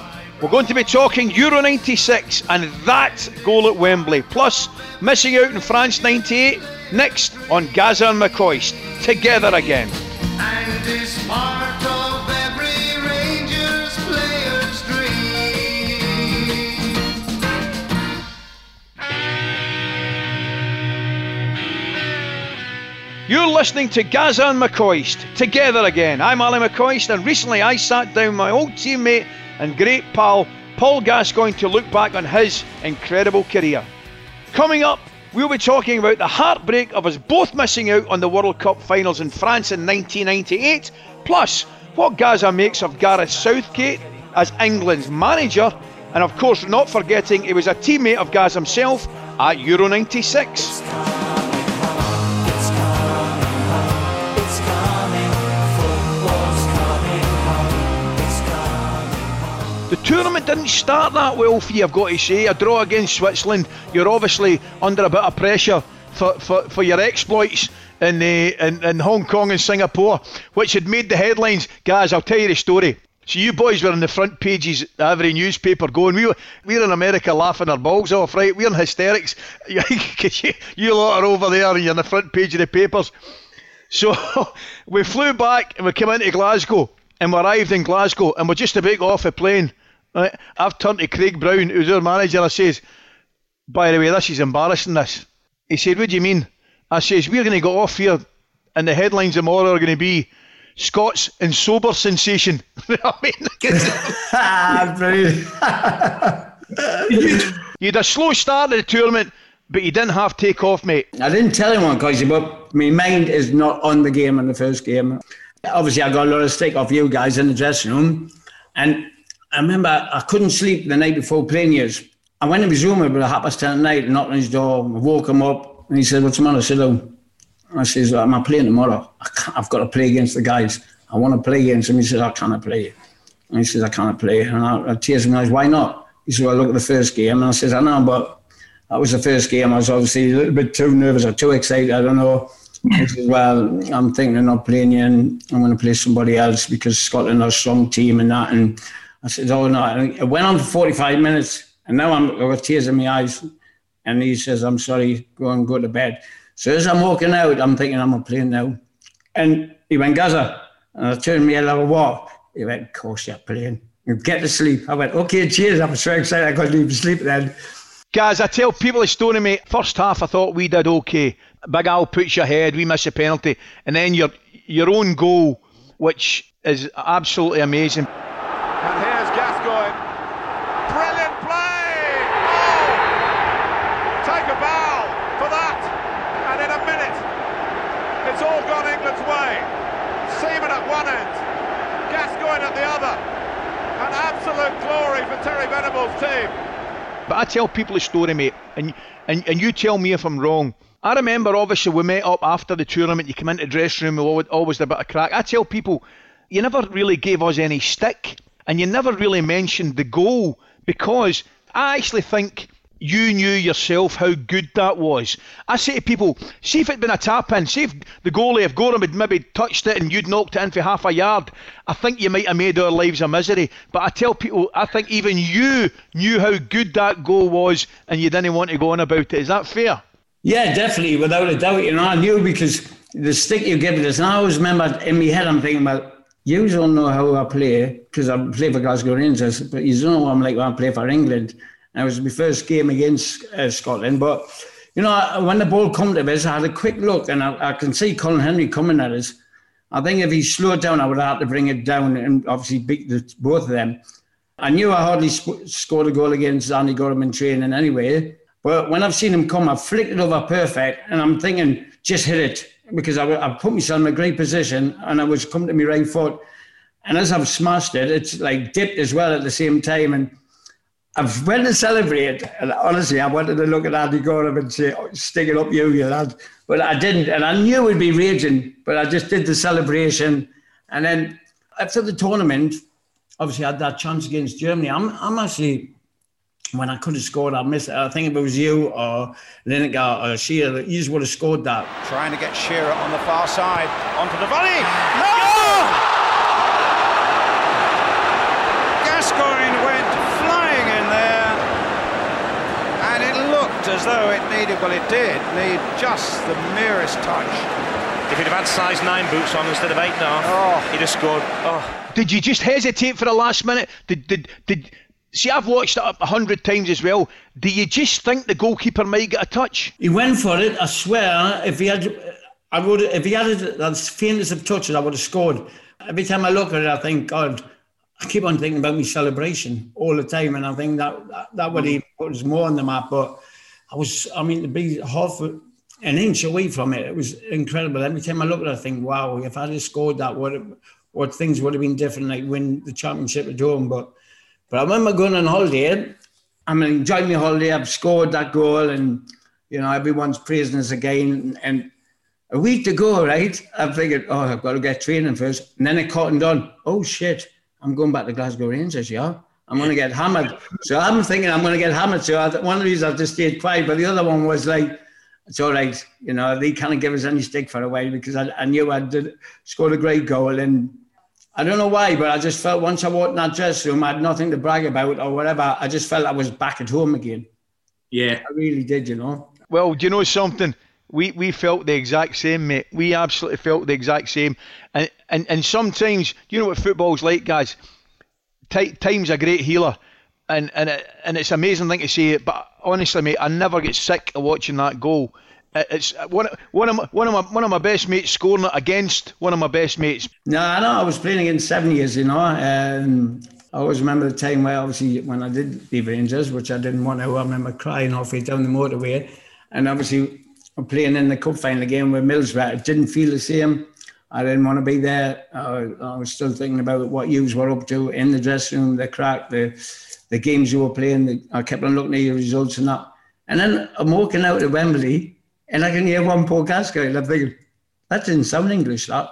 We're going to be talking Euro 96 and that goal at Wembley, plus missing out in France 98, next on Gazza and McCoist, together again. And You're listening to Gazza and McCoist, together again. I'm Ally McCoist, and recently I sat down my old teammate and great pal, Paul Gascoigne, to look back on his incredible career. Coming up, we'll be talking about the heartbreak of us both missing out on the World Cup finals in France in 1998, plus what Gazza makes of Gareth Southgate as England's manager, and of course, not forgetting he was a teammate of Gaz himself at Euro 96. The tournament didn't start that well for you, I've got to say. A draw against Switzerland, you're obviously under a bit of pressure for, for, for your exploits in, uh, in, in Hong Kong and Singapore, which had made the headlines. Guys, I'll tell you the story. So you boys were on the front pages of every newspaper going, we were, we were in America laughing our balls off, right? We're in hysterics. You, you lot are over there and you're on the front page of the papers. So we flew back and we came into Glasgow and we arrived in Glasgow and we're just about off the plane. Right? I've turned to Craig Brown, who's our manager. I says, by the way, this is embarrassing. This. He said, what do you mean? I says, we're going to go off here and the headlines tomorrow are going to be Scots and sober sensation. I mean, Ah, brilliant. you had a slow start to the tournament, but you didn't have take off, mate. I didn't tell anyone, but my mind is not on the game in the first game. Obviously, I got a lot of stick off you guys in the dressing room. And I remember I couldn't sleep the night before playing years. I went to his room about half past 10 at night, knocked on his door, I woke him up, and he said, What's the matter? I said. I says, Am I playing tomorrow? I I've got to play against the guys. I want to play against them. He says, I can't play. And he says, I can't play. And I, I tears in my eyes, Why not? He said, Well, look at the first game. And I says, I know, but that was the first game. I was obviously a little bit too nervous or too excited. I don't know. Says, Well, I'm thinking of not playing you and I'm going to play somebody else because Scotland are a strong team and that. And I said, Oh, no. And it went on for 45 minutes. And now I'm, I've got tears in my eyes. And he says, I'm sorry, go and go to bed. So as I'm walking out, I'm thinking I'm not plane now. And he went, Gazza. And I turned head like a walk. He went, of course you're playing. You get to sleep. I went, okay, cheers. I'm so excited I couldn't even sleep then. Guys, I tell people a story, mate. First half, I thought we did okay. Big Al puts you ahead, we miss a penalty, and then your your own goal, which is absolutely amazing. And here's Gascoigne. Brilliant play! Oh! Take a bow for that. And in a minute, it's all gone England's way. Seaman at one end, Gascoigne at the other. An absolute glory Venables' team. But I tell people a story, mate, and, and, and you tell me if I'm wrong. I remember, obviously, we met up after the tournament. You come into the dressing room, we always, always a bit of crack. I tell people, you never really gave us any stick, and you never really mentioned the goal because I actually think you knew yourself how good that was. I say to people, see if it'd been a tap in, see if the goalie, if Goram had maybe touched it and you'd knocked it in for half a yard, I think you might have made our lives a misery. But I tell people, I think even you knew how good that goal was and you didn't want to go on about it. Is that fair? Yeah, definitely, without a doubt. You know, I knew because the stick you give us, and I always remember in my head, I'm thinking about, you don't know how I play because I play for Glasgow Rangers, but you don't know I'm like when I play for England. And it was my first game against uh, Scotland. But, you know, when the ball come to us, I had a quick look and I, I can see Colin Hendry coming at us. I think if he slowed down, I would have had to bring it down and obviously beat the, both of them. I knew I hardly sp- scored a goal against Andy Goram in training anyway. But when I've seen him come, I've flicked it over perfect and I'm thinking, just hit it because I, I put myself in a great position and I was coming to my right foot. And as I've smashed it, it's like dipped as well at the same time. And I've went to celebrate, and honestly, I wanted to look at Andy Goram and say, oh, "Stick it up, you, you lad." But I didn't, and I knew it'd be raging. But I just did the celebration, and then after the tournament, obviously I had that chance against Germany. I'm, I'm actually when I could have scored, I missed it. I think if it was you or Lineker or Shearer, you just would have scored that. Trying to get Shearer on the far side onto the volley. No! Gascoigne went flying in there, and it looked as though it needed, well, it did need just the merest touch. If he'd have had size 9 boots on instead of 8 now, oh. he'd have scored. Oh. Did you just hesitate for the last minute? Did did did? See, I've watched it a hundred times as well. Do you just think the goalkeeper might get a touch? He went for it. I swear, if he had, I would. If he had it as faintest of touches, I would have scored. Every time I look at it, I think, God, I keep on thinking about my celebration all the time, and I think that that, that would hmm. even put us more on the map. But I was, I mean, to be half an inch away from it, it was incredible. Every time I look at it, I think, wow, if I had scored that, what what things would have been different, like win the championship at home. But but I remember going on holiday. I'm enjoying my holiday. I've scored that goal, and you know everyone's praising us again. And a week to go, right? I figured, oh, I've got to get training first. And then it caught on. Oh shit! I'm going back to Glasgow Rangers. Yeah, I'm going to get hammered. So I'm thinking I'm going to get hammered. So I, one of these I've just stayed quiet, but the other one was like. It's all right, you know. They can't give us any stick for a while because I, I knew I did scored a great goal, and I don't know why, but I just felt once I walked in that dressing room, I had nothing to brag about or whatever. I just felt I was back at home again. Yeah. I really did, you know. Well, do you know something? We we felt the exact same, mate. We absolutely felt the exact same. And and, and sometimes, you know what football's like, guys. Ti- time's a great healer, and and it, and it's an amazing thing to say. But honestly, mate, I never get sick of watching that goal. It's one one of my, one of my one of my best mates scoring it against one of my best mates. No, I know. I was playing against seven years, you know. Um, I always remember the time where, obviously, when I did leave Rangers, which I didn't want to, I remember crying halfway down the motorway. And obviously, I'm playing in the cup final game with Middlesbrough. It didn't feel the same. I didn't want to be there. I, I was still thinking about what yous were up to in the dressing room, the crack, the the games you were playing. The, I kept on looking at your results and that. And then I'm walking out of Wembley and I can hear one poor Gascoigne. And I'm thinking, that didn't sound English, that.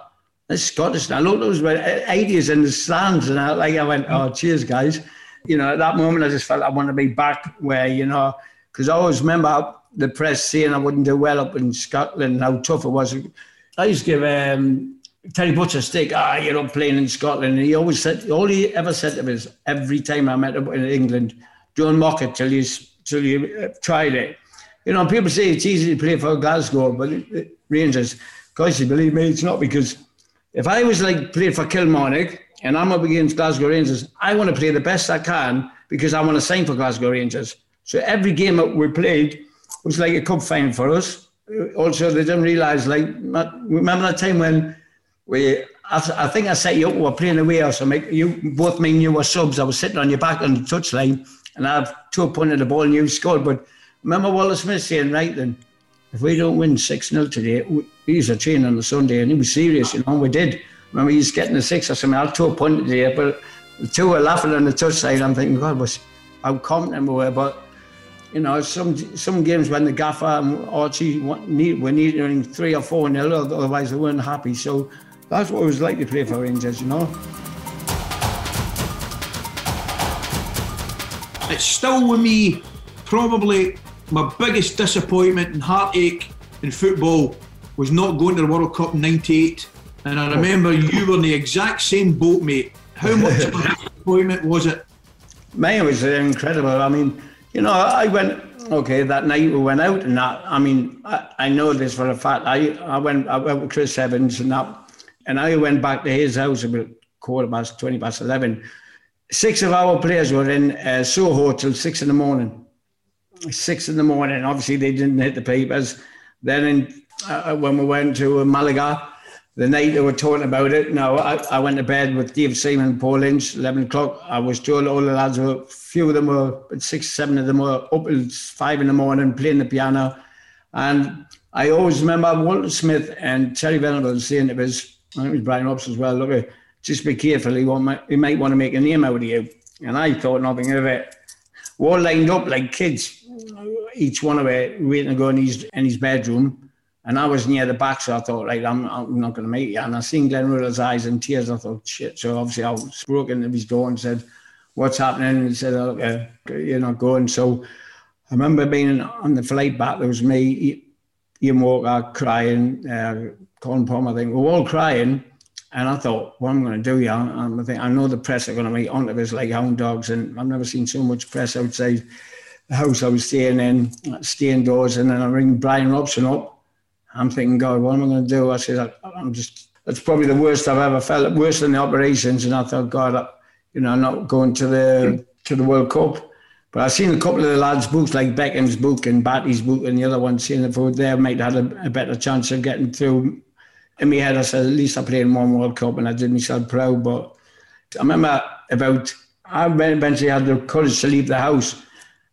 That's Scottish. And I looked, there was about 80s in the stands. And I, like, I went, oh, cheers, guys. You know, at that moment, I just felt I want to be back where, you know, because I always remember the press saying I wouldn't do well up in Scotland, how tough it was. I used to give um, Terry Butcher a stick, ah, you're not playing in Scotland. And he always said, all he ever said to me is, every time I met him in England, don't mock it till you, till you uh, tried it. You know, people say it's easy to play for Glasgow, but it, it, Rangers, guys, you believe me, it's not because if I was like playing for Kilmarnock and I'm up against Glasgow Rangers. I want to play the best I can because I want to sign for Glasgow Rangers. So every game that we played was like a cup final for us. Also, they didn't realise, like, remember that time when we, I, I think I set you up, we were playing away or something. You both me and you were subs. I was sitting on your back on the touchline, and I have two pointed the ball and you scored. But remember Walter Smith saying, right then, if we don't win 6 0 today, he's a train on the Sunday, and he was serious, you know, we did. Remember, he's getting a six or something. I'll two a point today, but the two were laughing on the touchline. I'm thinking, God, was how confident we were. But, you know, some some games when the gaffer and Archie want- need, were needing three or four nil, otherwise they weren't happy. So that's what it was like to play for Rangers, you know. It's still with me, probably my biggest disappointment and heartache in football was not going to the World Cup '98. And I remember you were in the exact same boat, mate. How much of a disappointment was it? Mine was uh, incredible. I mean, you know, I went okay that night. We went out and that. I mean, I, I know this for a fact. I I went I went with Chris Evans and that, and I went back to his house about quarter past twenty past eleven. Six of our players were in uh, Soho till six in the morning. Six in the morning. Obviously, they didn't hit the papers. Then, in, uh, when we went to Malaga, the night they were talking about it, no, I, I went to bed with Dave Seaman Paul Lynch, 11 o'clock. I was told all the lads were, few of them were, six, seven of them were up at five in the morning playing the piano. And I always remember Walter Smith and Terry Venables saying to us, I think it was Brian Robson as well, look, just be careful, he, won't, he might want to make a name out of you. And I thought nothing of it. We're all lined up like kids, each one of it waiting to go in his, in his bedroom. And I was near the back, so I thought, like, I'm, I'm not going to make it. And I seen Glenn Riddle's eyes in tears. I thought, shit. So obviously I was broke into his door and said, what's happening? And he said, oh, uh, you're not going. So I remember being on the flight back, there was me, Ian Walker crying, uh, Colin Palmer, I think, we were all crying. And I thought, what am I going to do? Yeah, I'm, I, think, I know the press are going to make onto us like hound dogs. And I've never seen so much press outside the house I was staying in, staying doors. And then I ring Brian Robson up. I'm thinking, God, what am I going to do? I said, I'm just, it's probably the worst I've ever felt, worse than the operations. And I thought, God, you know, I'm not going to the to the World Cup. But I've seen a couple of the lads' books, like Beckham's book and Batty's book, and the other one, saying if there, might have had a, a better chance of getting through. In my head, I said, at least I played in one World Cup, and I did myself proud. But I remember about, I eventually had the courage to leave the house.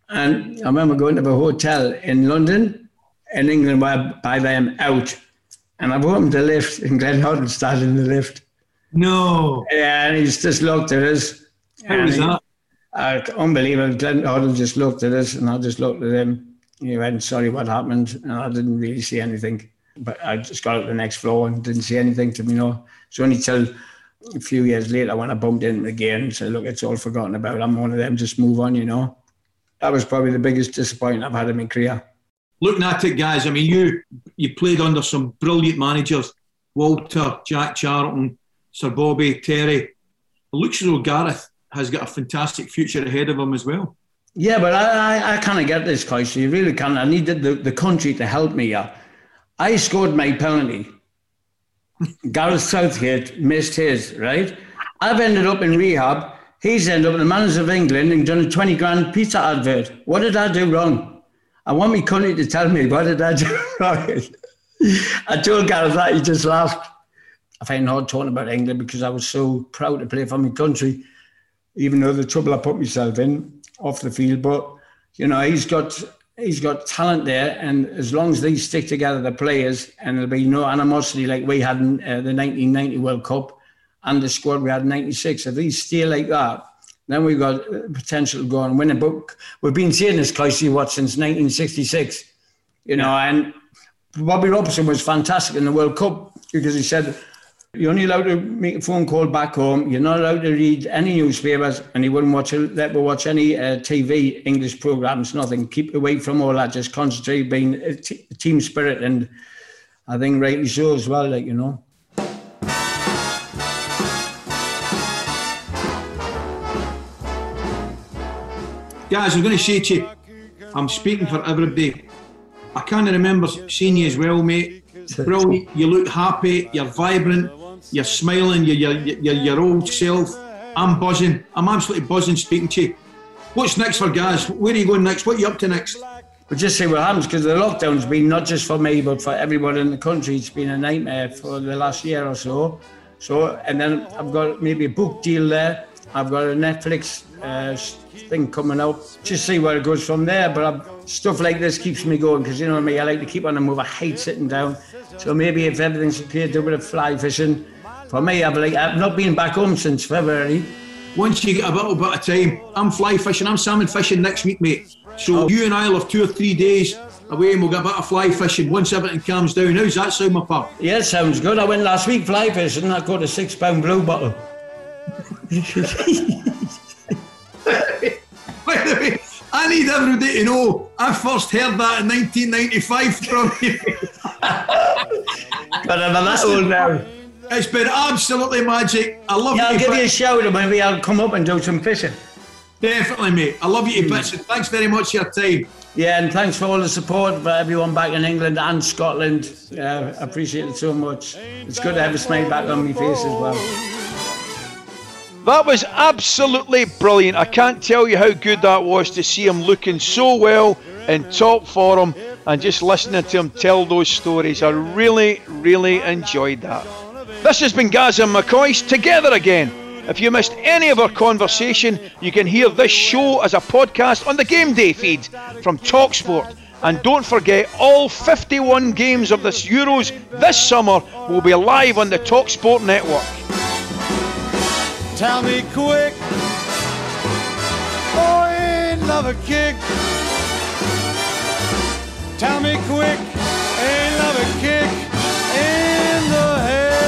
And I remember going to a hotel in London, in England, where by them out. And I opened the lift, and Glenn Hoddle started in the lift. No. Yeah, and he's just looked at us. How was he- that? Uh, unbelievable. Glenn Hoddle just looked at us, and I just looked at him. He went, sorry, what happened? And I didn't really see anything. But I just got up the next floor and didn't see anything to me, you know. It's only till a few years later when I bumped into him again and said, look, it's all forgotten about. I'm one of them, just move on, you know. That was probably the biggest disappointment I've had in my career. Looking at it, guys, I mean, you you played under some brilliant managers Walter, Jack Charlton, Sir Bobby, Terry. It looks as though Gareth has got a fantastic future ahead of him as well. Yeah, but I, I, I kind of get this, Coach. You really can't. I needed the, the country to help me. Yeah. I scored my penalty. Gareth Southgate missed his, right? I've ended up in rehab. He's ended up in the Manners of England and done a 20 grand pizza advert. What did I do wrong? I want my country to tell me what did I do wrong. I told Gareth that, he just laughed. I find hard talking about England because I was so proud to play for my country, even though the trouble I put myself in off the field. But you know, he's got he's got talent there, and as long as they stick together, the players, and there'll be no animosity like we had in uh, the 1990 World Cup and the squad we had in '96. If these stay like that, then we've got uh, potential to go and win a book. We've been seeing this, Clicey, what since 1966, you know, and Bobby Robson was fantastic in the World Cup because he said you're only allowed to make a phone call back home. You're not allowed to read any newspapers, and he wouldn't watch let me watch any uh, TV English programs. Nothing. Keep away from all that. Just concentrate, being a t- team spirit, and I think rightly so as well. Like you know. Guys, I'm going to say to you, I'm speaking for everybody. I can't remember seeing you as well, mate. Brilliant. You look happy. You're vibrant. You're smiling. You're, you're, you're your old self. I'm buzzing. I'm absolutely buzzing speaking to you. What's next for Gaz? Where are you going next? What are you up to next? We'll just see what happens because the lockdown's been not just for me but for everyone in the country. It's been a nightmare for the last year or so. So, and then I've got maybe a book deal there. I've got a Netflix uh, thing coming out. Just see where it goes from there. But I've, stuff like this keeps me going because you know me. I like to keep on the move. I hate sitting down. So maybe if everything's okay, do a bit of fly fishing. For me, I've like I've not been back home since February. Once you get a little bit of time, I'm fly fishing. I'm salmon fishing next week, mate. So you and I'll have two or three days away, and we'll get a bit of fly fishing once everything calms down. How's that sound, my pal? Yeah, sounds good. I went last week fly fishing. I caught a six pound blue bottle. By the way, I need everybody to know I first heard that in 1995 from you. but I'm a old now. It's been absolutely magic. I love Yeah, you. I'll give you a bits. shout and maybe I'll come up and do some fishing. Definitely, mate. I love you to bits. and Thanks very much for your time. Yeah, and thanks for all the support for everyone back in England and Scotland. Uh, I appreciate it so much. It's good to have a smile back on my face as well. That was absolutely brilliant. I can't tell you how good that was to see him looking so well in top form and just listening to him tell those stories. I really, really enjoyed that. This has been Gaz and McCoist together again. If you missed any of our conversation, you can hear this show as a podcast on the Game Day feed from Talksport. And don't forget, all 51 games of this Euros this summer will be live on the Talksport network. Tell me quick. Oh, ain't love a kick? Tell me quick. Ain't love a kick in the head?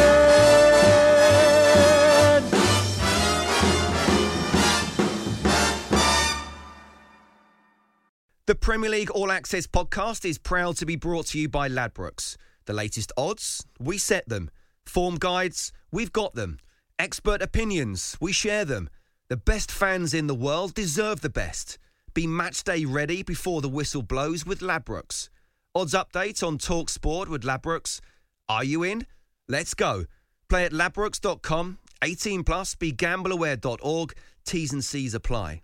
The Premier League All Access podcast is proud to be brought to you by Ladbrokes. The latest odds, we set them. Form guides, we've got them. Expert opinions, we share them. The best fans in the world deserve the best. Be match day ready before the whistle blows with Ladbrokes. Odds update on Talk Sport with Ladbrokes. Are you in? Let's go. Play at ladbrokes.com. 18 plus. BeGambleAware.org. T's and C's apply.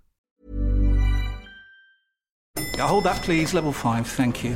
Yeah, hold that, please. Level 5, thank you.